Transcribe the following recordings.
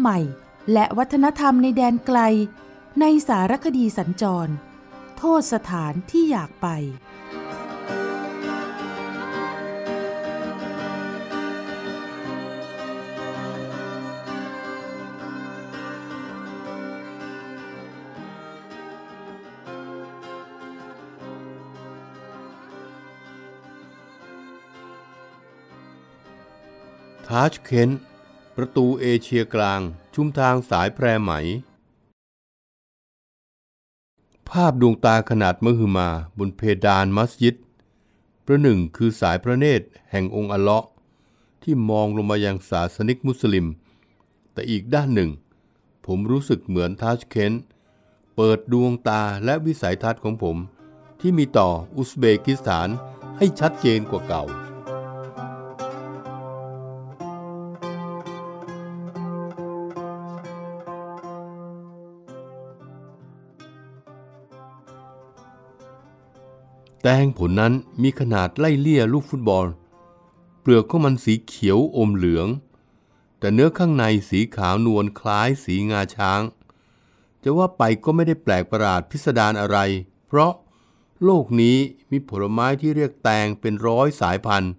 ใหม่ และวัฒนธรรมในแดนไกล ในสารคดีสัญจร โทษสถานที่อยากไป ทาชเคน ประตูเอเชียกลางชุมทางสายแพรไหม ภาพดวงตาขนาดมหึมาบนเพดานมัสยิด ประหนึ่งคือสายพระเนตรแห่งองค์อัลเลาะห์ที่มองลงมายังศาสนิกมุสลิม แต่อีกด้านหนึ่ง ผมรู้สึกเหมือนทาชเคนเปิดดวงตาและวิสัยทัศน์ของผม ที่มีต่ออุซเบกิสถานให้ชัดเจนกว่าเก่า แตงผลนั้นมีขนาดไล่เลี่ยลูกฟุตบอล เปลือกของมันสีเขียวอมเหลือง แต่เนื้อข้างในสีขาวนวลคล้ายสีงาช้าง จะว่าไปก็ไม่ได้แปลกประหลาดพิสดารอะไร เพราะโลกนี้มีผลไม้ที่เรียกแตงเป็นร้อยสายพันธุ์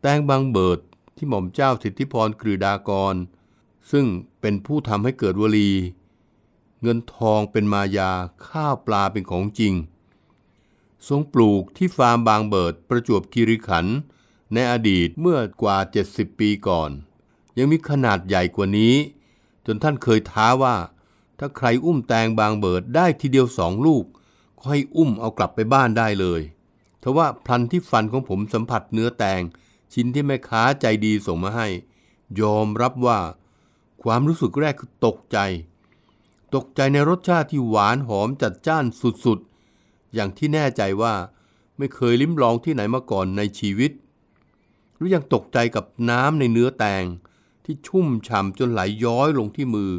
แตงบางเบิดที่หม่อมเจ้าสิทธิพรกฤดากร ซึ่งเป็นผู้ทำให้เกิดวลี เงินทองเป็นมายาข้าวปลาเป็นของจริง ทรงปลูกที่ฟาร์มบางเบิดประจวบคีรีขันธ์ในอดีตเมื่อกว่า 70 ปีก่อน ยังมีขนาดใหญ่กว่านี้ จนท่านเคยท้าว่า ถ้าใครอุ้มแตงบางเบิดได้ทีเดียวสองลูกก็ให้อุ้มเอากลับไปบ้านได้เลยทว่าพลันที่ฟันของผมสัมผัสเนื้อแตง ชิ้นที่แม่ค้าใจดีส่งมาให้ ยอมรับว่า ความรู้สึกแรกคือตกใจ ตกใจในรสชาติที่หวานหอมจัดจ้านสุดๆ อย่างที่แน่ใจว่าไม่เคยลิ้มลองที่ไหนมาก่อนในชีวิต หรือยังตกใจกับน้ำในเนื้อแตงที่ชุ่มฉ่ำจนไหลย้อยลงที่มือ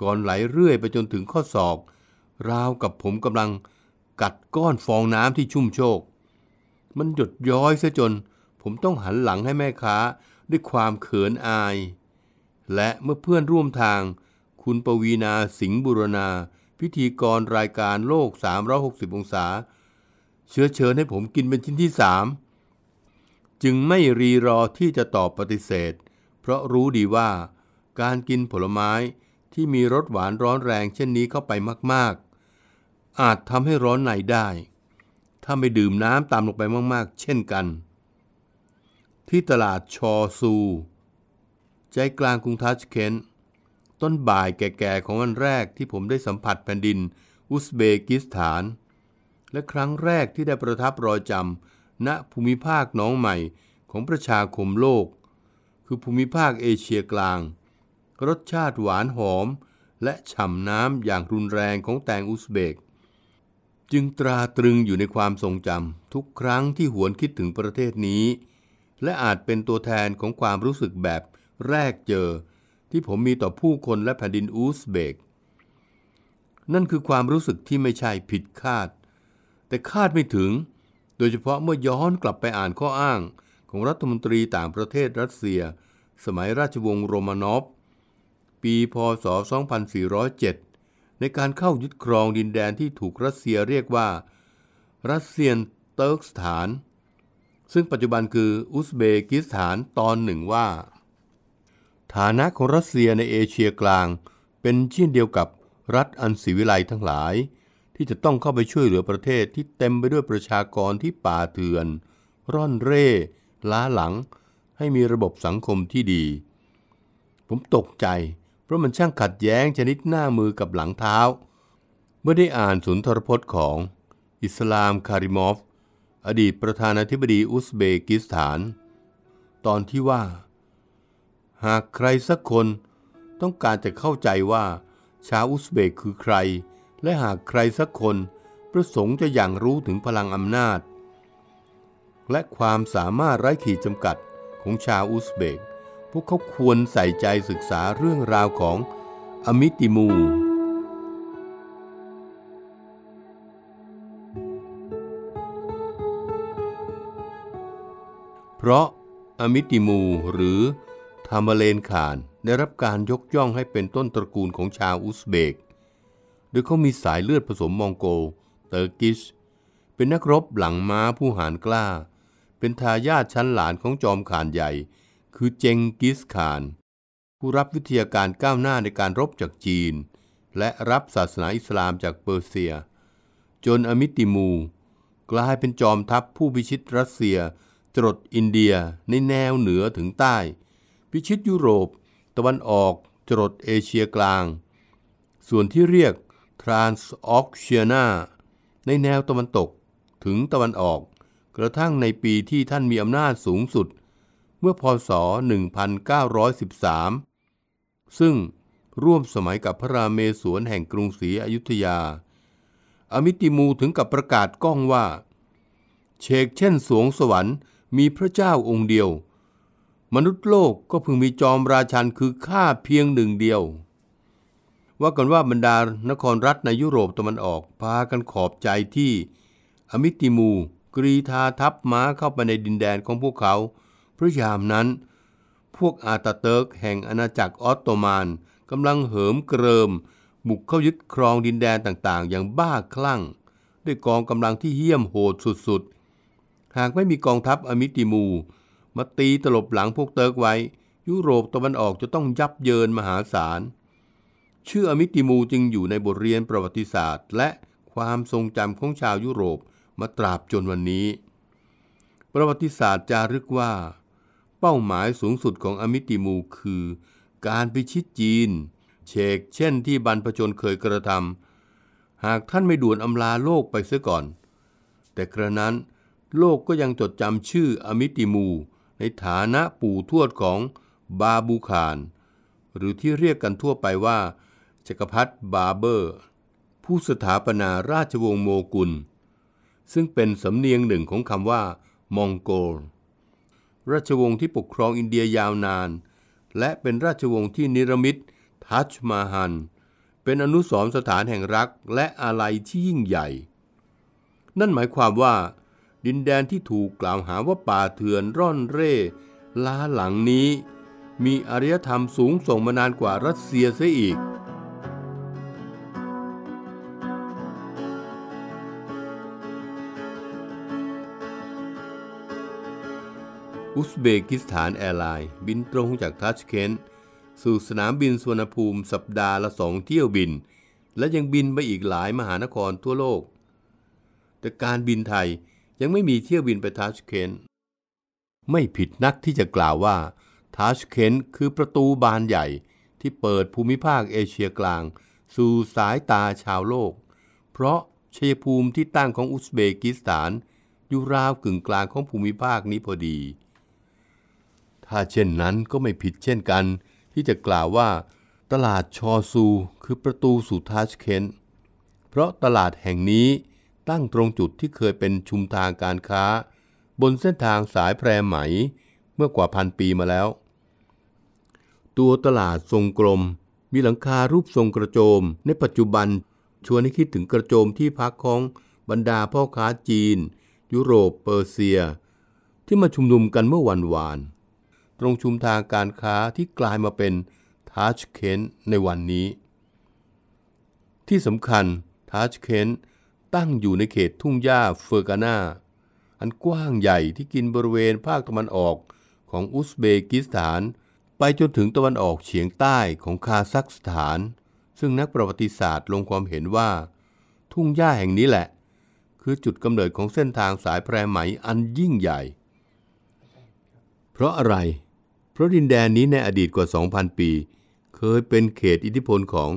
ก่อนไหลเรื่อยไปจนถึงข้อศอก ราวกับผมกำลังกัดก้อนฟองน้ำที่ชุ่มโชก มันหยดย้อยซะจน ผมต้องหันหลังให้แม่ค้าด้วยความเขินอาย และเมื่อเพื่อนร่วมทาง คุณปวีนาสิงห์บุรณา พิธีกรรายการโลก 360 องศา เชื้อเชิญให้ผมกินเป็นชิ้นที่สามจึงไม่รีรอที่จะตอบปฏิเสธ เพราะรู้ดีว่าการกินผลไม้ที่มีรสหวานร้อนแรงเช่นนี้เข้าไปมาก ๆ อาจทำให้ร้อนในได้ ถ้าไม่ดื่มน้ำตามลงไปมาก ๆ เช่นกัน ที่ตลาดชอซู ใจกลางกรุงทัชเคนต์ ต้นบ่ายแก่ๆของวันแรกที่ผมได้สัมผัสแผ่นดิน อุซเบกิสถาน และครั้งแรกที่ได้ประทับรอยจำณภูมิภาคน้องใหม่ของประชาคมโลก คือภูมิภาคเอเชียกลาง รสชาติหวานหอม และฉ่ำน้ำอย่างรุนแรงของแตงอุซเบก จึงตราตรึงอยู่ในความทรงจำทุกครั้งที่หวนคิดถึงประเทศนี้ และอาจเป็นตัวแทนของความรู้สึกแบบแรกเจอ ที่ผมมีต่อผู้คนและแผ่นดินอุซเบก นั่นคือความรู้สึกที่ไม่ใช่ผิดคาด แต่คาดไม่ถึง โดยเฉพาะเมื่อย้อนกลับไปอ่านข้ออ้างของรัฐมนตรีต่างประเทศรัสเซีย สมัยราชวงศ์โรมานอฟ ปีพศ 2407 ในการเข้ายึดครองดินแดนที่ถูกรัสเซียเรียกว่า รัสเซียนเติร์กสถาน ซึ่งปัจจุบันคืออุซเบกิสถานตอนหนึ่งว่า ฐานะของรัสเซียในเอเชียกลาง เป็นเช่นเดียวกับรัฐอันศรีวิไลทั้งหลาย ที่จะต้องเข้าไปช่วยเหลือประเทศที่เต็มไปด้วยประชากรที่ป่าเถื่อน ร่อนเร่ ล้าหลัง ให้มีระบบสังคมที่ดี ผมตกใจ เพราะมันช่างขัดแย้งชนิดหน้ามือกับหลังเท้า เมื่อได้อ่านสุนทรพจน์ของอิสลามคาริมอฟ อดีตประธานาธิบดีอุซเบกิสถาน ตอนที่ว่า หากใครสักคนต้องการจะเข้าใจว่าชาวอุซเบกคือใคร และหากใครสักคนประสงค์จะอย่างรู้ถึงพลังอำนาจ และความสามารถไร้ขีดจำกัดของชาวอุซเบก พวกเขาควรใส่ใจศึกษาเรื่องราวของอมีร์ติมูร์ เพราะอมีร์ติมูร์หรือ ทาเมอร์เลนข่านได้รับการยกย่องให้เป็นต้นตระกูลของชาวอุซเบก โดยเขามีสายเลือดผสมมองโกล Turkish เป็นนักรบหลังม้าผู้หาญกล้า เป็นทายาทชั้นหลานของจอมข่านใหญ่ คือเจงกิสข่าน ผู้รับวิทยาการก้าวหน้าในการรบจากจีน และรับศาสนาอิสลามจากเปอร์เซีย จนอมิติมู กลายเป็นจอมทัพผู้พิชิตรัสเซียจรดอินเดียในแนวเหนือถึงใต้ พิชิตยุโรป ตะวันออกจรดเอเชียกลาง ส่วนที่เรียกทรานส์ออกเชียนาในแนวตะวันตกถึงตะวันออก กระทั่งในปีที่ท่านมีอำนาจสูงสุด เมื่อพศ 1913 ซึ่งร่วมสมัยกับพระราเมศวรแห่งกรุงศรีอยุธยา อมิติมูถึงกับประกาศก้องว่า เชกเช่นสวงสวรรค์มีพระเจ้าองค์เดียว มนุษย์โลกก็พึงมีจอมราชันคือข้าเพียงหนึ่งเดียว ว่ากันว่าบรรดานครรัฐในยุโรปตะวันออก พากันขอบใจที่อมิติมูกรีธาทัพม้าเข้าไปในดินแดนของพวกเขา พระยามนั้น พวกอาตาเติร์กแห่งอาณาจักรออตโตมันกำลังเหิมเกริม บุกเข้ายึดครองดินแดนต่างๆ อย่างบ้าคลั่ง ด้วยกองกำลังที่เหี้ยมโหดสุดๆ หากไม่มีกองทัพอมิติมู มาตีตลบหลังพวกเติร์กไว้ ยุโรปตะวันออกจะต้องยับเยินมหาศาล ชื่ออมิติมูจึงอยู่ในบทเรียนประวัติศาสตร์ และความทรงจำของชาวยุโรปมาตราบจนวันนี้ ประวัติศาสตร์จารึกว่า เป้าหมายสูงสุดของอมิติมูคือ การพิชิตจีนเชกเช่นที่บรรพชนเคยกระทำหากท่านไม่ด่วนอำลาโลกไปเสียก่อน แต่กระนั้นโลกก็ยังจดจำชื่ออมิติมู ในฐานะปู่ทวดของบาบูคาน หรือที่เรียกกันทั่วไปว่าจักรพรรดิบาเบอร์ ผู้สถาปนาราชวงศ์โมกุล ซึ่งเป็นสำเนียงหนึ่งของคำว่ามองโกล ราชวงศ์ที่ปกครองอินเดียยาวนาน และเป็นราชวงศ์ที่นิรมิตทัชมาฮัน เป็นอนุสรสถานแห่งรักและอาลัยที่ยิ่งใหญ่ นั่นหมายความว่า ดินแดนที่ถูกกล่าวหาว่าป่าเถื่อนร่อนเร่ ล้าหลังนี้ มีอารยธรรมสูงส่งมานานกว่ารัสเซียเสียอีก อุซเบกิสถานแอร์ไลน์บินตรงจากทาชเคนต์สู่สนามบินสุวรรณภูมิสัปดาห์ละสองเที่ยวบิน และยังบินไปอีกหลายมหานครทั่วโลก แต่การบินไทย ยังไม่มีเที่ยวบินไปทัชเคนไม่ผิดนักที่จะกล่าวว่าทัชเคนคือประตูบานใหญ่ที่เปิดภูมิภาคเอเชียกลาง สู่สายตาชาวโลก เพราะชัยภูมิที่ตั้งของอุซเบกิสถาน อยู่ราวกึ่งกลางของภูมิภาคนี้พอดี ถ้าเช่นนั้นก็ไม่ผิดเช่นกัน ที่จะกล่าวว่า ตลาดชอซูคือประตูสู่ทัชเคนเพราะตลาดแห่งนี้ ตั้งตรงจุดที่เคยเป็นชุมทางการค้า บนเส้นทางสายแพรไหมเมื่อกว่าพันปีมาแล้ว ตัวตลาดทรงกลม มีหลังคารูปทรงกระโจม ในปัจจุบันชวนให้คิดถึงกระโจมที่พักของบรรดาพ่อค้าจีน ยุโรปเปอร์เซีย ที่มาชุมนุมกันเมื่อวันวาน ตรงชุมทางการค้าที่กลายมาเป็นทัชเคนในวันนี้ ที่สำคัญทัชเคน ตั้งอยู่ในเขตทุ่งหญ้าเฟอร์กานาอันกว้างใหญ่ที่กินบริเวณภาคตะวันออกของอุซเบกิสถาน ไปจนถึงตะวันออกเฉียงใต้ของคาซัคสถาน ซึ่งนักประวัติศาสตร์ลงความเห็นว่า ทุ่งหญ้าแห่งนี้แหละ คือจุดกำเนิดของเส้นทางสายแพรไหมอันยิ่งใหญ่ เพราะอะไร เพราะดินแดนนี้ในอดีตกว่า 2,000 ปี เคยเป็นเขตอิทธิพลของ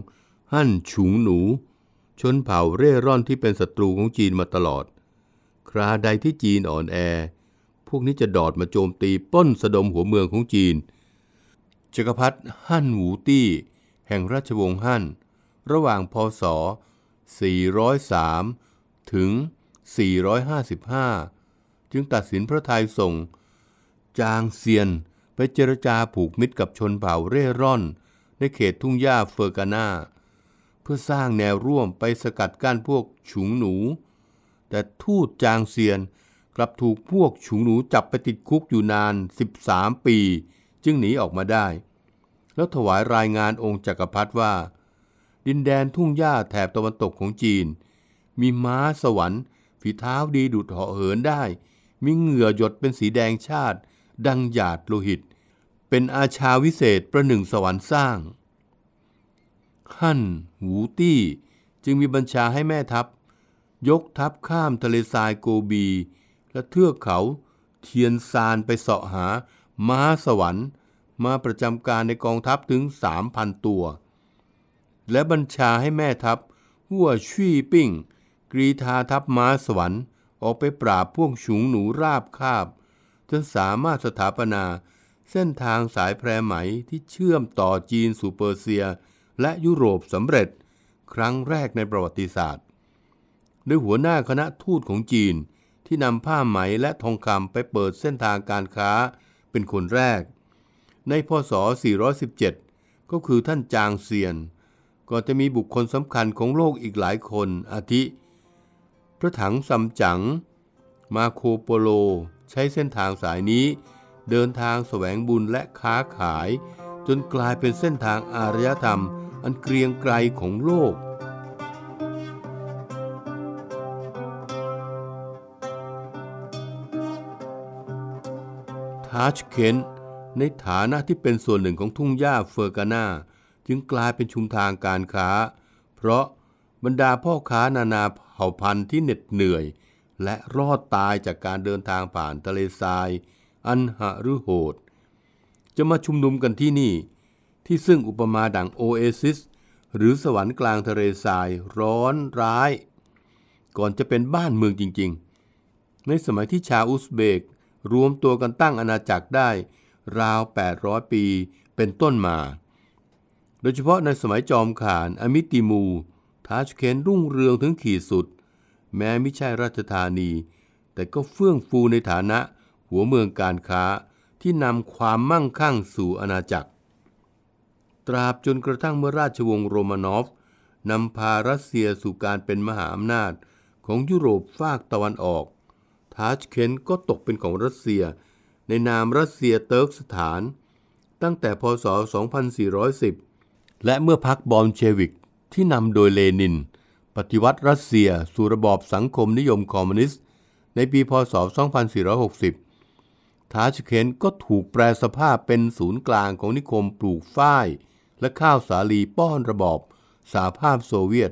ฮั่นฉุงหนู ชนเผ่าเร่ร่อนที่เป็นศัตรูของจีนมาตลอด คราใดที่จีนอ่อนแอ พวกนี้จะดอดมาโจมตีป้นสะดมหัวเมืองของจีน จักรพรรดิฮั่นหูตี้ แห่งราชวงศ์ฮั่น ระหว่างพศ 403 ถึง 455 จึงตัดสินพระทัยส่ง จางเซียนไปเจรจาผูกมิตรกับชนเผ่าเร่ร่อน ในเขตทุ่งหญ้าเฟอร์กานา เพื่อสร้างแนวร่วมไปสกัดกั้นพวกฉุงหนู แต่ทูตจางเซียนกลับถูกพวกฉุงหนูจับไปติดคุกอยู่นาน 13 ปี จึงหนีออกมาได้ แล้วถวายรายงานองค์จักรพรรดิว่า ดินแดนทุ่งหญ้าแถบตะวันตกของจีน มีม้าสวรรค์ ฝีเท้าดีดุดเหาะเหินได้ มีเหงื่อหยดเป็นสีแดงชาติ ดังหยาดโลหิต เป็นอาชาวิเศษประหนึ่งสวรรค์สร้าง ฮั่นหูตี้ จึงมีบัญชาให้แม่ทัพ ยกทัพข้ามทะเลทรายโกบี และเทือกเขาเทียนซานไปเสาะหาม้าสวรรค์ มาประจำการในกองทัพถึง3,000ตัว และบัญชาให้แม่ทัพหัวชี่ปิ้ง กรีธาทัพม้าสวรรค์ ออกไปปราบพวกฉุงหนูราบคาบ จนสามารถสถาปนาเส้นทางสายแพรไหมที่เชื่อมต่อจีนสู่เปอร์เซีย และยุโรปสำเร็จครั้งแรกในประวัติศาสตร์โดยหัวหน้าคณะทูตของจีนที่นำผ้าไหมและทองคำไปเปิดเส้นทางการค้าเป็นคนแรก ในพศ 417 ก็คือท่านจางเซียน ก็จะมีบุคคลสำคัญของโลกอีกหลายคน อาทิ พระถังซัมจั๋ง มาโคโปโล ใช้เส้นทางสายนี้ เดินทางแสวงบุญและค้าขาย จนกลายเป็นเส้นทางอารยธรรม อันเกรียงไกรของโลก ทาชเคนในฐานะที่เป็นส่วนหนึ่งของทุ่งหญ้าเฟอร์กานาจึงกลายเป็นชุมทางการค้า เพราะบรรดาพ่อค้านานาเผ่าพันธุ์ที่เหน็ดเหนื่อย และรอดตายจากการเดินทางผ่านทะเลทราย อันหฤโหด จะมาชุมนุมกันที่นี่ ที่ซึ่งอุปมาดังโอเอซิสหรือสวรรค์กลางทะเลทรายร้อนร้าย ก่อนจะเป็นบ้านเมืองจริง ๆ ในสมัยที่ชาวอุซเบก รวมตัวกันตั้งอาณาจักรได้ ราว 800 ปีเป็นต้นมา โดยเฉพาะในสมัยจอมข่านอมิติมู ทาชเคนรุ่งเรืองถึงขีดสุด แม้ไม่ใช่ราชธานี แต่ก็เฟื่องฟูในฐานะหัวเมืองการค้าที่นำความมั่งคั่งสู่อาณาจักร ตราบจนกระทั่งเมื่อราชวงศ์โรมานอฟนำพารัสเซียสู่การเป็นมหาอำนาจของยุโรปฝากตะวันออกทาชเคนต์ก็ตกเป็นของรัสเซีย ในนามรัสเซียเติร์กสถาน ตั้งแต่พศ 2410 และเมื่อพรรคบอลเชวิกที่นำโดยเลนิน ปฏิวัติรัสเซียสู่ระบอบสังคมนิยมคอมมิวนิสต์ ในปีพศ 2460 ทาชเคนต์ก็ถูกแปรสภาพเป็นศูนย์กลางของนิคมปลูกฝ้าย และข้าวสาลีป้อนระบอบสหภาพโซเวียต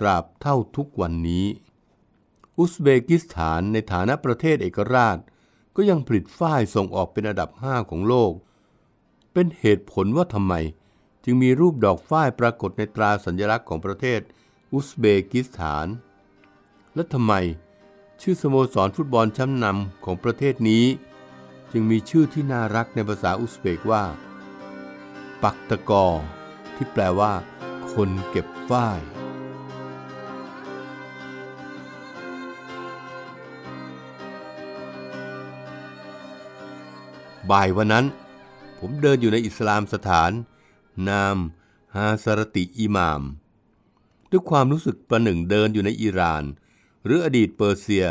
ตราบเท่าทุกวันนี้ อุซเบกิสถานในฐานะประเทศเอกราช ก็ยังผลิตฝ้ายส่งออกเป็นอันดับ 5 ของโลก เป็นเหตุผลว่าทำไม จึงมีรูปดอกฝ้ายปรากฏในตราสัญลักษณ์ของประเทศอุซเบกิสถาน และทำไม ชื่อสโมสรฟุตบอลชั้นนำของประเทศนี้ จึงมีชื่อที่น่ารักในภาษาอุซเบกว่า ปักตะกอ ที่แปลว่า คนเก็บฝ้าย บ่ายวันนั้น ผมเดินอยู่ในอิสลามสถาน นามฮาสรติอิหมาม ด้วยความรู้สึกประหนึ่งเดินอยู่ในอิหร่าน หรืออดีตเปอร์เซีย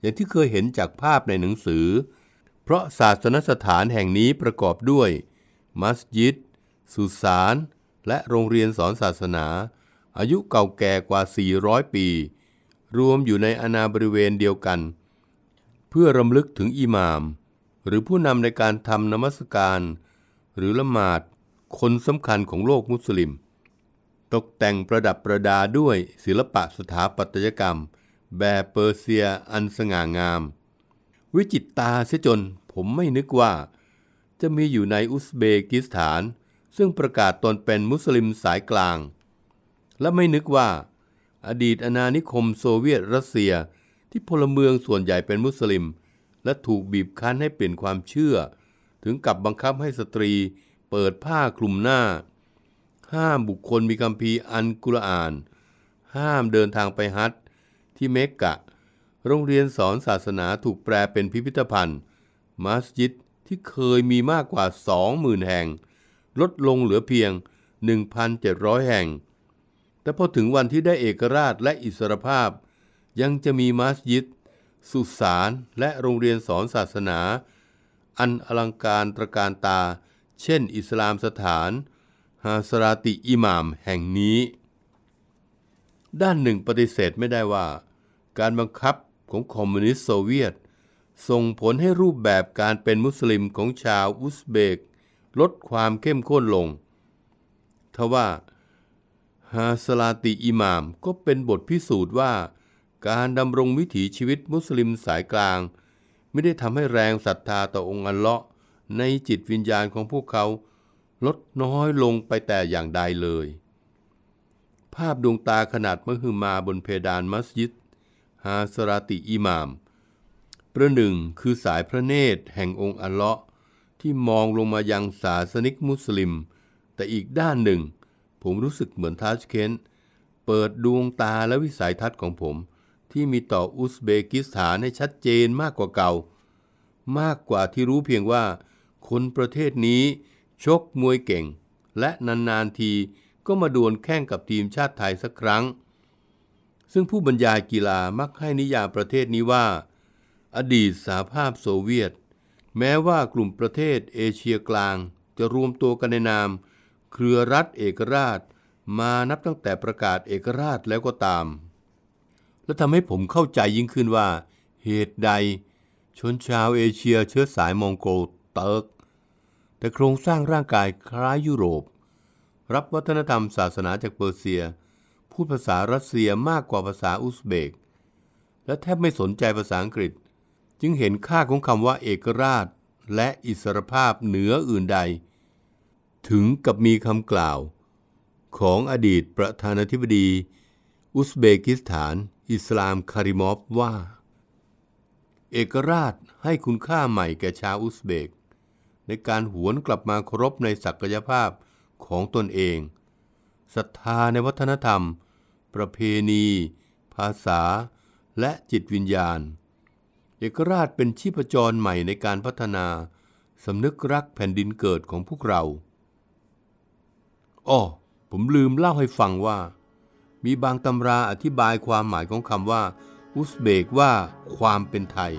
อย่างที่เคยเห็นจากภาพในหนังสือ เพราะศาสนสถานแห่งนี้ประกอบด้วยมัสยิด สุสานและโรงเรียนสอนศาสนา อายุเก่าแก่กว่า 400 ปี รวมอยู่ในอาณาบริเวณเดียวกัน เพื่อรำลึกถึงอิหมาม หรือผู้นำในการทำนมัสการ หรือละหมาดคนสำคัญของโลกมุสลิม ตกแต่งประดับประดาด้วยศิลปะสถาปัตยกรรม แบบเปอร์เซียอันสง่างาม วิจิตตาเสียจนผมไม่นึกว่า จะมีอยู่ในอุซเบกิสถาน ซึ่งประกาศตนเป็นมุสลิมสายกลาง และไม่นึกว่า อดีตอาณานิคมโซเวียตรัสเซียที่พลเมืองส่วนใหญ่เป็นมุสลิม และถูกบีบคั้นให้เปลี่ยนความเชื่อ ถึงกับบังคับให้สตรีเปิดผ้าคลุมหน้า ห้ามบุคคลมีคัมภีร์อันกุรอาน ห้ามเดินทางไปฮัจที่เมกกะ โรงเรียนสอนศาสนาถูกแปลเป็นพิพิธภัณฑ์ มัสยิดที่เคยมีมากกว่า 20,000 แห่ง ลดลงเหลือเพียง 1,700 แห่ง แต่พอถึงวันที่ได้เอกราชและอิสรภาพ ยังจะมีมัสยิด สุสานและโรงเรียนสอนศาสนา อันอลังการตระการตา เช่น อิสลามสถานฮาสราติอิหม่ามแห่งนี้ ด้านหนึ่งปฏิเสธไม่ได้ว่า การบังคับของคอมมิวนิสต์โซเวียตส่งผลให้รูปแบบการเป็นมุสลิมของชาวอุซเบก ลดความเข้มข้นลง ทว่าฮาสลาติอิหมามก็เป็นบทพิสูจน์ว่า การดำรงวิถีชีวิตมุสลิมสายกลาง ไม่ได้ทำให้แรงศรัทธาต่อองค์อัลเลาะห์ในจิตวิญญาณของพวกเขา ลดน้อยลงไปแต่อย่างใดเลย ภาพดวงตาขนาดมหึมาบนเพดานมัสยิดฮาสราติอิหมาม ประหนึ่งคือสายพระเนตรแห่งองค์อัลเลาะห์ ที่มองลงมายังศาสนิกมุสลิม แต่อีกด้านหนึ่ง ผมรู้สึกเหมือนทัชเคนเปิดดวงตาและวิสัยทัศน์ของผม ที่มีต่ออุซเบกิสถานให้ชัดเจนมากกว่าเก่า มากกว่าที่รู้เพียงว่า คนประเทศนี้ชกมวยเก่ง และนานๆทีก็มาดวลแข่งกับทีมชาติไทยสักครั้ง ซึ่งผู้บรรยายกีฬามักให้นิยามประเทศนี้ว่า อดีตสหภาพโซเวียต แม้ว่ากลุ่มประเทศเอเชียกลาง จะรวมตัวกันในนาม เครือรัฐเอกราช มานับตั้งแต่ประกาศเอกราชแล้วก็ตาม และทำให้ผมเข้าใจยิ่งขึ้นว่า เหตุใด ชนชาวเอเชียเชื้อสายมองโกลเติร์กแต่โครงสร้างร่างกายคล้ายยุโรป รับวัฒนธรรมศาสนาจากเปอร์เซีย พูดภาษารัสเซียมากกว่าภาษาอุซเบก และแทบไม่สนใจภาษาอังกฤษ จึงเห็นค่าของคำว่าเอกราช และอิสรภาพเหนืออื่นใด ถึงกับมีคำกล่าว ของอดีตประธานาธิบดี อุซเบกิสถาน อิสลามคาริมอฟว่า เอกราชให้คุณค่าใหม่แก่ชาวอุซเบก ในการหวนกลับมาเคารพในศักยภาพของตนเองศรัทธาในวัฒนธรรม ประเพณี ภาษา และจิตวิญญาณ เอกราชเป็นชีพจรใหม่ในการพัฒนาสำนึกรักแผ่นดินเกิดของพวกเรา อ้อ ผมลืมเล่าให้ฟังว่า มีบางตำราอธิบายความหมายของคำว่า อุซเบกว่าความเป็นไทย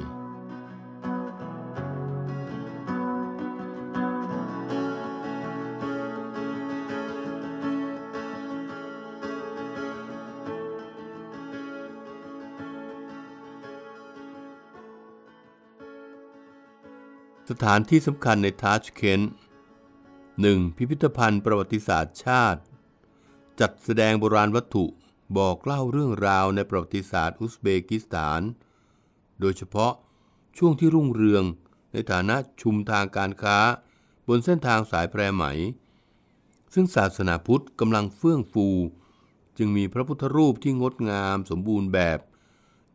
สถานที่สำคัญในทาชเคน 1. พิพิธภัณฑ์ประวัติศาสตร์ชาติ จัดแสดงโบราณวัตถุบอกเล่าเรื่องราวในประวัติศาสตร์อุซเบกิสถาน โดยเฉพาะช่วงที่รุ่งเรืองในฐานะชุมทางการค้าบนเส้นทางสายแพรไหม ซึ่งศาสนาพุทธกำลังเฟื่องฟู จึงมีพระพุทธรูปที่งดงามสมบูรณ์แบบ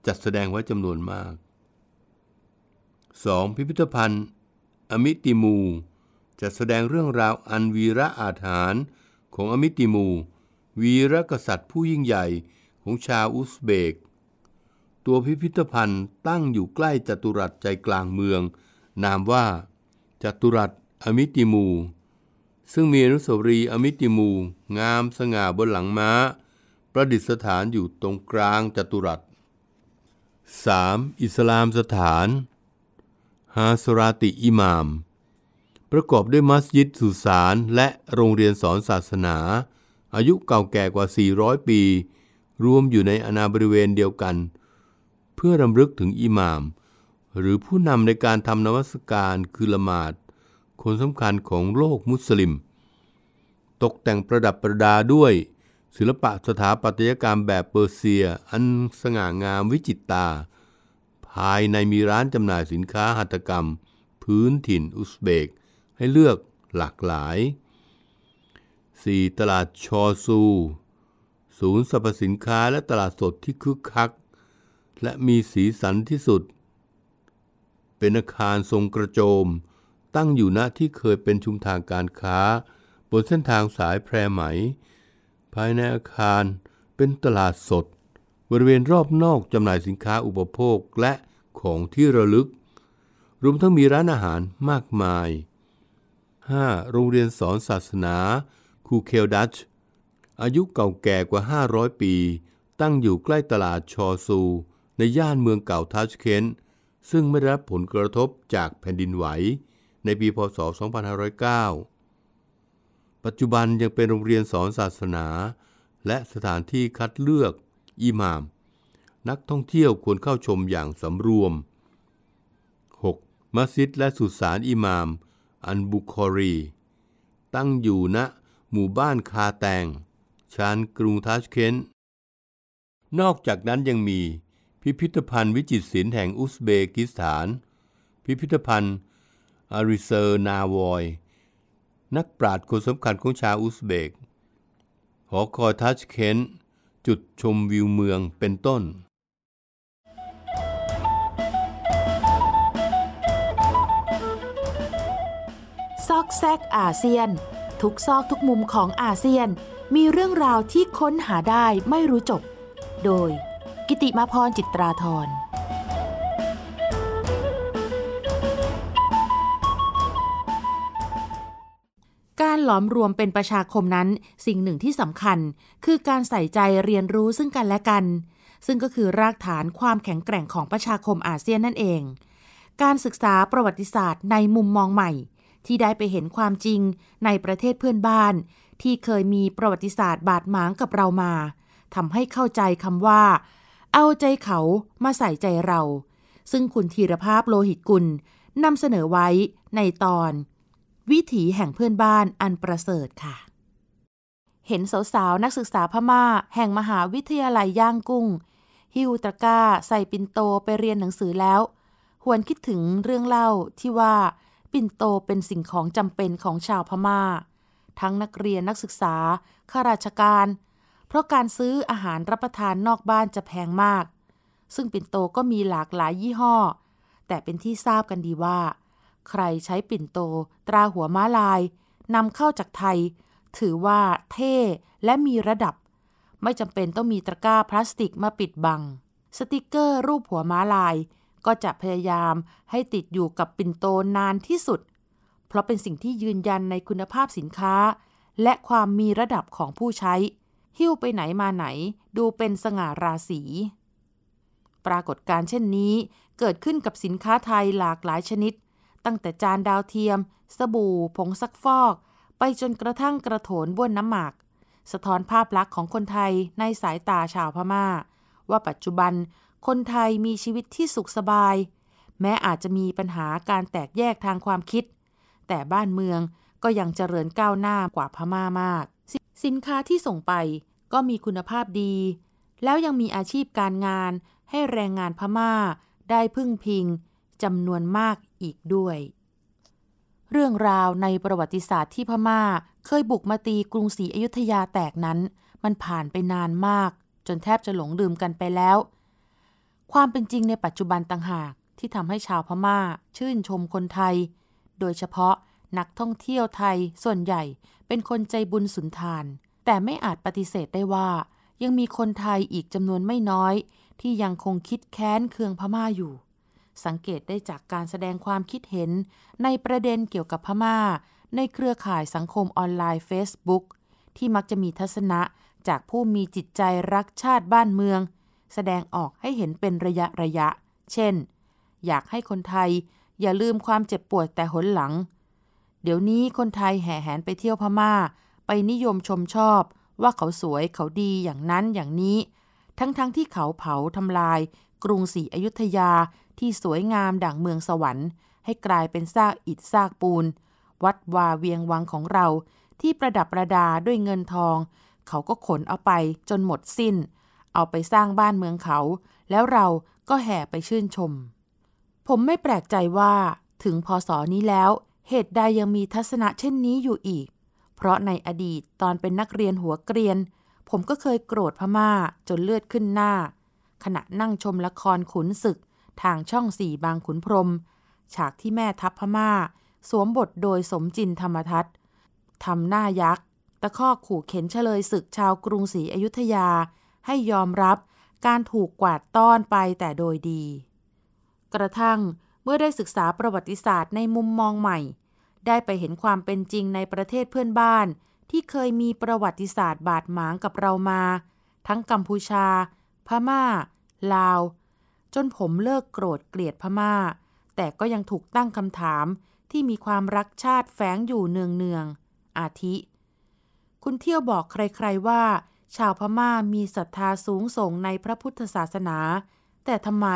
จัดแสดงไว้จำนวนมาก 2. พิพิธภัณฑ์ อมิติมูจัดแสดงเรื่องราวอันวีระอาถรรพ์ของอมิติมู วีรกษัตริย์ผู้ยิ่งใหญ่ของชาวอุซเบก ตัวพิพิธภัณฑ์ตั้งอยู่ใกล้จัตุรัสใจกลางเมือง นามว่าจัตุรัสอมิติมู ซึ่งมีอนุสาวรีย์อมิติมู งามสง่าบนหลังม้า ประดิษฐานอยู่ตรงกลางจัตุรัส 3. อิสลามสถาน ฮาสราติอิหมาม ประกอบด้วยมัสยิดสุสานและโรงเรียนสอนศาสนา อายุเก่าแก่กว่า 400 ปี รวมอยู่ในอาณาบริเวณเดียวกัน เพื่อรำลึกถึงอิหมาม หรือผู้นำในการทำนมัสการคือละหมาด คนสำคัญของโลกมุสลิม ตกแต่งประดับประดาด้วย ศิลปะสถาปัตยกรรมแบบเปอร์เซีย อันสง่างามวิจิตตา ภายในมีร้านจำหน่ายสินค้าหัตถกรรม พื้นถิ่นอุซเบก ให้เลือกหลากหลาย 4. ตลาดชอซู ศูนย์สรรพสินค้าและตลาดสดที่คึกคัก และมีสีสันที่สุด เป็นอาคารทรงกระโจม ตั้งอยู่ณที่เคยเป็นชุมทางการค้า บนเส้นทางสายแพรไหม ภายในอาคารเป็นตลาดสด บริเวณรอบนอกจำหน่ายสินค้าอุปโภคและของที่ระลึก รวมทั้งมีร้านอาหารมากมาย 5. โรงเรียนสอนศาสนาคูเคลดัช อายุเก่าแก่กว่า 500 ปี ตั้งอยู่ใกล้ตลาดชอซู ในย่านเมืองเก่าทัชเคนซึ่งไม่ได้รับผลกระทบจากแผ่นดินไหว ในปีพศ 2509 ปัจจุบันยังเป็นโรงเรียนสอนศาสนา และสถานที่คัดเลือก อิหมาม นักท่องเที่ยวควรเข้าชมอย่างสำรวม 6. มัสยิดและสุสานอิหมาม อันบุคอรี ตั้งอยู่ณหมู่บ้านคาแตง ชานกรุงทัชเคนนอกจากนั้นยังมีพิพิธภัณฑ์วิจิตรศิลป์แห่งอุซเบกิสถาน พิพิธภัณฑ์อาลีเชอร์นาวอย นักปราชญ์คนสำคัญของชาวอุซเบก หอคอยทาชเคนต์ จุดชมวิวเมืองเป็นต้น ซอกแซกอาเซียน ทุกซอกทุกมุมของอาเซียนมีเรื่องราวที่ค้นหาได้ไม่รู้จบ โดยกิติมาพรจิตราธร การหลอมรวมเป็นประชาคมนั้น สิ่งหนึ่งที่สำคัญ คือการใส่ใจเรียนรู้ซึ่งกันและกัน ซึ่งก็คือรากฐานความแข็งแกร่งของประชาคมอาเซียนนั่นเอง การศึกษาประวัติศาสตร์ในมุมมองใหม่ ที่ได้ไปเห็นความจริงในประเทศเพื่อนบ้าน ที่เคยมีประวัติศาสตร์บาดหมางกับเรามาทำให้เข้าใจคำว่า เอาใจเขามาใส่ใจเรา ซึ่งคุณธีรภาพโลหิตกุลนำเสนอไว้ในตอน วิถีแห่งเพื่อนบ้านอันประเสริฐค่ะ เห็นสาวๆนักศึกษาพม่า แห่งมหาวิทยาลัยย่างกุ้งฮิวตะก้า ใส่ปินโตไปเรียนหนังสือแล้ว หวนคิดถึงเรื่องเล่าที่ว่าปินโตเป็นสิ่งของจำเป็นของชาวพม่า ทั้งนักเรียนนักศึกษาข้าราชการ เพราะการซื้ออาหารรับประทานนอกบ้านจะแพงมาก ซึ่งปิ่นโตก็มีหลากหลายยี่ห้อ แต่เป็นที่ทราบกันดีว่า ใครใช้ปิ่นโต ตราหัวม้าลายนำเข้าจากไทย ถือว่าเท่และมีระดับ ไม่จำเป็นต้องมีตะกร้าพลาสติกมาปิดบัง สติกเกอร์รูปหัวม้าลาย ก็จะพยายามให้ติดอยู่กับปิ่นโตนานที่สุด เพราะเป็นสิ่งที่ยืนยันในคุณภาพสินค้า และความมีระดับของผู้ใช้ หิ้วไปไหนมาไหน ดูเป็นสง่าราศีปรากฏการเช่นนี้เกิดขึ้นกับสินค้าไทยหลากหลายชนิด ตั้งแต่จานดาวเทียม สบู่ ผงซักฟอก ไปจนกระทั่งกระโถนบ้วนน้ำหมาก สะท้อนภาพลักษณ์ของคนไทยในสายตาชาวพม่า ว่าปัจจุบันคนไทยมีชีวิตที่สุขสบาย แม้อาจจะมีปัญหาการแตกแยกทางความคิด แต่บ้านเมืองก็ยังเจริญก้าวหน้ากว่าพม่ามาก สินค้าที่ส่งไปก็มีคุณภาพดี แล้วยังมีอาชีพการงานให้แรงงานพม่าได้พึ่งพิง จำนวนมากอีกด้วย เรื่องราวในประวัติศาสตร์ที่พม่าเคยบุกมาตีกรุงศรีอยุธยาแตกนั้น มันผ่านไปนานมาก จนแทบจะหลงลืมกันไปแล้ว ความเป็นจริงในปัจจุบันต่างหากที่ทำให้ชาวพม่าชื่นชมคนไทย โดยเฉพาะนักท่องเที่ยวไทยส่วนใหญ่เป็นคนใจบุญสุนทาน แต่ไม่อาจปฏิเสธได้ว่า ยังมีคนไทยอีกจำนวนไม่น้อย ที่ยังคงคิดแค้นเคืองพม่าอยู่ สังเกตได้จากการแสดงความคิดเห็น ในประเด็นเกี่ยวกับพม่า ในเครือข่ายสังคมออนไลน์ Facebook ที่มักจะมีทัศนะจากผู้มีจิตใจรักชาติบ้านเมือง แสดงออกให้เห็นเป็นระยะระยะ เช่น อยากให้คนไทย อย่าลืมความเจ็บปวดแต่หนหลัง เดี๋ยวนี้คนไทยแห่แหนไปเที่ยวพม่า ไปนิยมชมชอบ ว่าเขาสวยเขาดีอย่างนั้นอย่างนี้ ทั้งๆทที่เขาเผาทำลาย กรุงศรีอยุธยา ที่สวยงามดั่งเมืองสวรรค์ ให้กลายเป็นซากอิฐซากปูน วัดวาเวียงวังของเรา ที่ประดับประดาด้วยเงินทอง เขาก็ขนเอาไปจนหมดสิ้น เอาไปสร้างบ้านเมืองเขา แล้วเราก็แห่ไปชื่นชม ผมไม่แปลกใจว่า ถึงพศนี้แล้ว เหตุใดยังมีทัศนะเช่นนี้อยู่อีก เพราะในอดีตตอนเป็นนักเรียนหัวเกรียน ผมก็เคยโกรธพม่าจนเลือดขึ้นหน้า ขณะนั่งชมละครขุนศึก ทางช่องสี่บางขุนพรม ฉากที่แม่ทัพพม่า สวมบทโดยสมจินธรรมทัตทำหน้ายักษ์ ตะคอกขู่เข็นเฉลยศึกชาวกรุงศรีอยุธยา ให้ยอมรับการถูกกวาดต้อนไปแต่โดยดี กระทั่งเมื่อได้ศึกษาประวัติศาสตร์ในมุมมองใหม่ ได้ไปเห็นความเป็นจริงในประเทศเพื่อนบ้าน ที่เคยมีประวัติศาสตร์บาดหมางกับเรามา ทั้งกัมพูชา พม่า ลาว จนผมเลิกโกรธเกลียดพม่า แต่ก็ยังถูกตั้งคำถามที่มีความรักชาติแฝงอยู่เนืองๆอาทิ คุณเที่ยวบอกใครๆว่า ชาวพม่ามีศรัทธาสูงส่งในพระพุทธศาสนา แต่ทำไม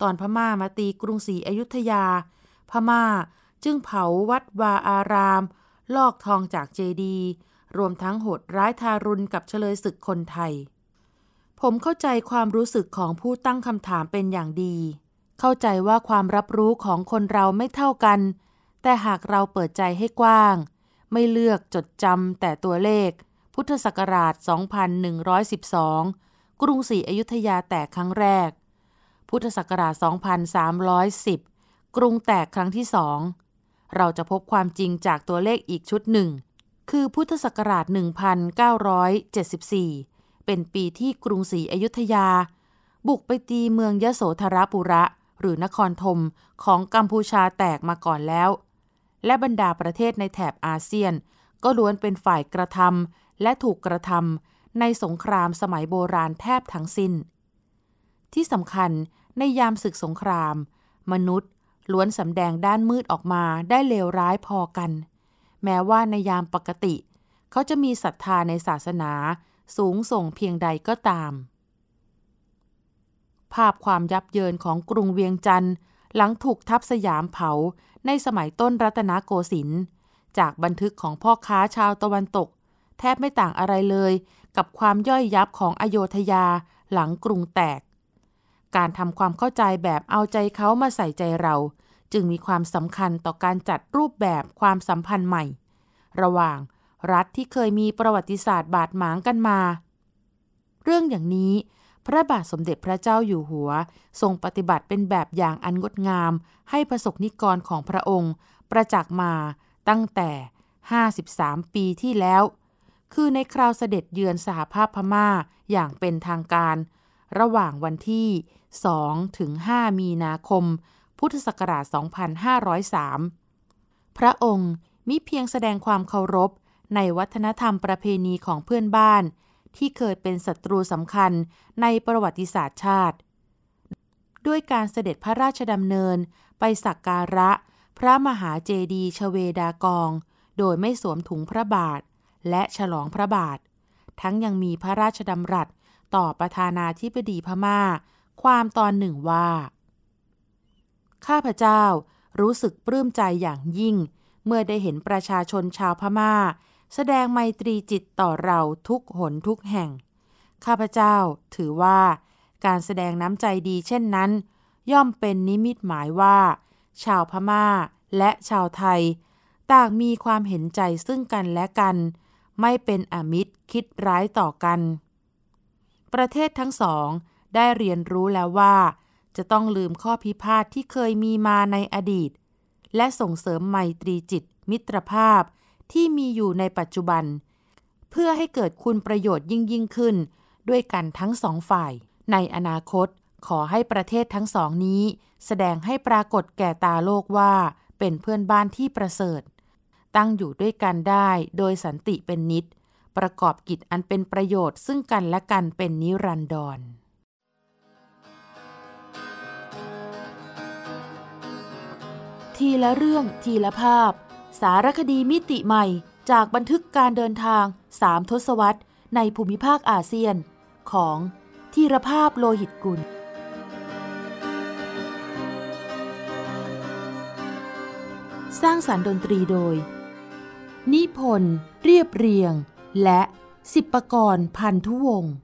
ตอนพม่ามาตีกรุงศรีอยุธยา พม่าจึงเผาวัดวาอาราม ลอกทองจากเจดี รวมทั้งโหดร้ายทารุณกับเฉลยศึกคนไทย ผมเข้าใจความรู้สึกของผู้ตั้งคำถามเป็นอย่างดี เข้าใจว่าความรับรู้ของคนเราไม่เท่ากัน แต่หากเราเปิดใจให้กว้าง ไม่เลือกจดจำแต่ตัวเลข พุทธศักราช 2112 กรุงศรีอยุธยาแตกครั้งแรก พุทธศักราช 2310 กรุงแตกครั้งที่สอง เราจะพบความจริงจากตัวเลขอีกชุดหนึ่ง คือพุทธศักราช 1974 เป็นปีที่กรุงศรีอยุธยา บุกไปตีเมืองยโสธรปุระ หรือนครธมของกัมพูชาแตกมาก่อนแล้ว และบรรดาประเทศในแถบอาเซียน ก็ล้วนเป็นฝ่ายกระทำและถูกกระทำในสงครามสมัยโบราณแทบทั้งสิ้น ที่สำคัญในยามศึกสงคราม มนุษย์ล้วนสำแดงด้านมืดออกมาได้เลวร้ายพอกัน แม้ว่าในยามปกติ เขาจะมีศรัทธาในศาสนา สูงส่งเพียงใดก็ตาม ภาพความยับเยินของกรุงเวียงจันทร์หลังถูกทัพสยามเผาในสมัยต้นรัตนโกสินทร์จากบันทึกของพ่อค้าชาวตะวันตก แทบไม่ต่างอะไรเลย กับความย่อยยับของอโยธยาหลังกรุงแตก การทำความเข้าใจแบบเอาใจเขามาใส่ใจเรา จึงมีความสำคัญต่อการจัดรูปแบบความสัมพันธ์ใหม่ ระหว่าง รัฐที่เคยมีประวัติศาสตร์บาดหมางกันมา เรื่องอย่างนี้ พระบาทสมเด็จพระเจ้าอยู่หัว ทรงปฏิบัติเป็นแบบอย่างอันงดงาม ให้ประสบนิกรของพระองค์ ประจักษ์มาตั้งแต่ 53 ปีที่แล้ว คือในคราวเสด็จเยือนสหภาพพม่าอย่างเป็นทางการ ระหว่างวันที่ 2 ถึง 5 มีนาคม พุทธศักราช 2503 พระองค์มิเพียงแสดงความเคารพ ในวัฒนธรรมประเพณีของเพื่อนบ้าน ที่เคยเป็นศัตรูสำคัญในประวัติศาสตร์ชาติ ด้วยการเสด็จพระราชดำเนินไปสักการะ พระมหาเจดีย์ชเวดากอง โดยไม่สวมถุงพระบาท และฉลองพระบาท ทั้งยังมีพระราชดำรัสต่อประธานาธิบดีพม่า ความตอนหนึ่งว่า ข้าพเจ้ารู้สึกปลื้มใจอย่างยิ่ง เมื่อได้เห็นประชาชนชาวพมา่า แสดงไมตรีจิตต่อเราทุกหนทุกแห่ง ข้าพเจ้าถือว่าการแสดงน้ำใจดีเช่นนั้น ย่อมเป็นนิมิตหมายว่า ชาวพมา่าและชาวไทย ต่างมีความเห็นใจซึ่งกันและกัน ไม่เป็นอมิตรคิดร้ายต่อกัน ประเทศทั้งสองได้เรียนรู้แล้วว่า จะต้องลืมข้อพิพาทที่เคยมีมาในอดีต และส่งเสริมไมตรีจิต มิตรภาพ ที่มีอยู่ในปัจจุบัน เพื่อให้เกิดคุณประโยชน์ยิ่งยิ่งขึ้น ด้วยกันทั้งสองฝ่าย ในอนาคตขอให้ประเทศทั้งสองนี้ แสดงให้ปรากฏแก่ตาโลกว่า เป็นเพื่อนบ้านที่ประเสริฐ ตั้งอยู่ด้วยกันได้โดยสันติเป็นนิด ประกอบกิจอันเป็นประโยชน์ซึ่งกันและกันเป็นนิรันดรทีละเรื่องทีละภาพ สารคดีมิติใหม่จากบันทึกการเดินทางสามทศวรรษในภูมิภาคอาเซียน ของทีรภาพโลหิตกุล สร้างสารรค์ดนตรีโดย นิพนธ์เรียบเรียง และสิบประกรณ์พันธุวงศ์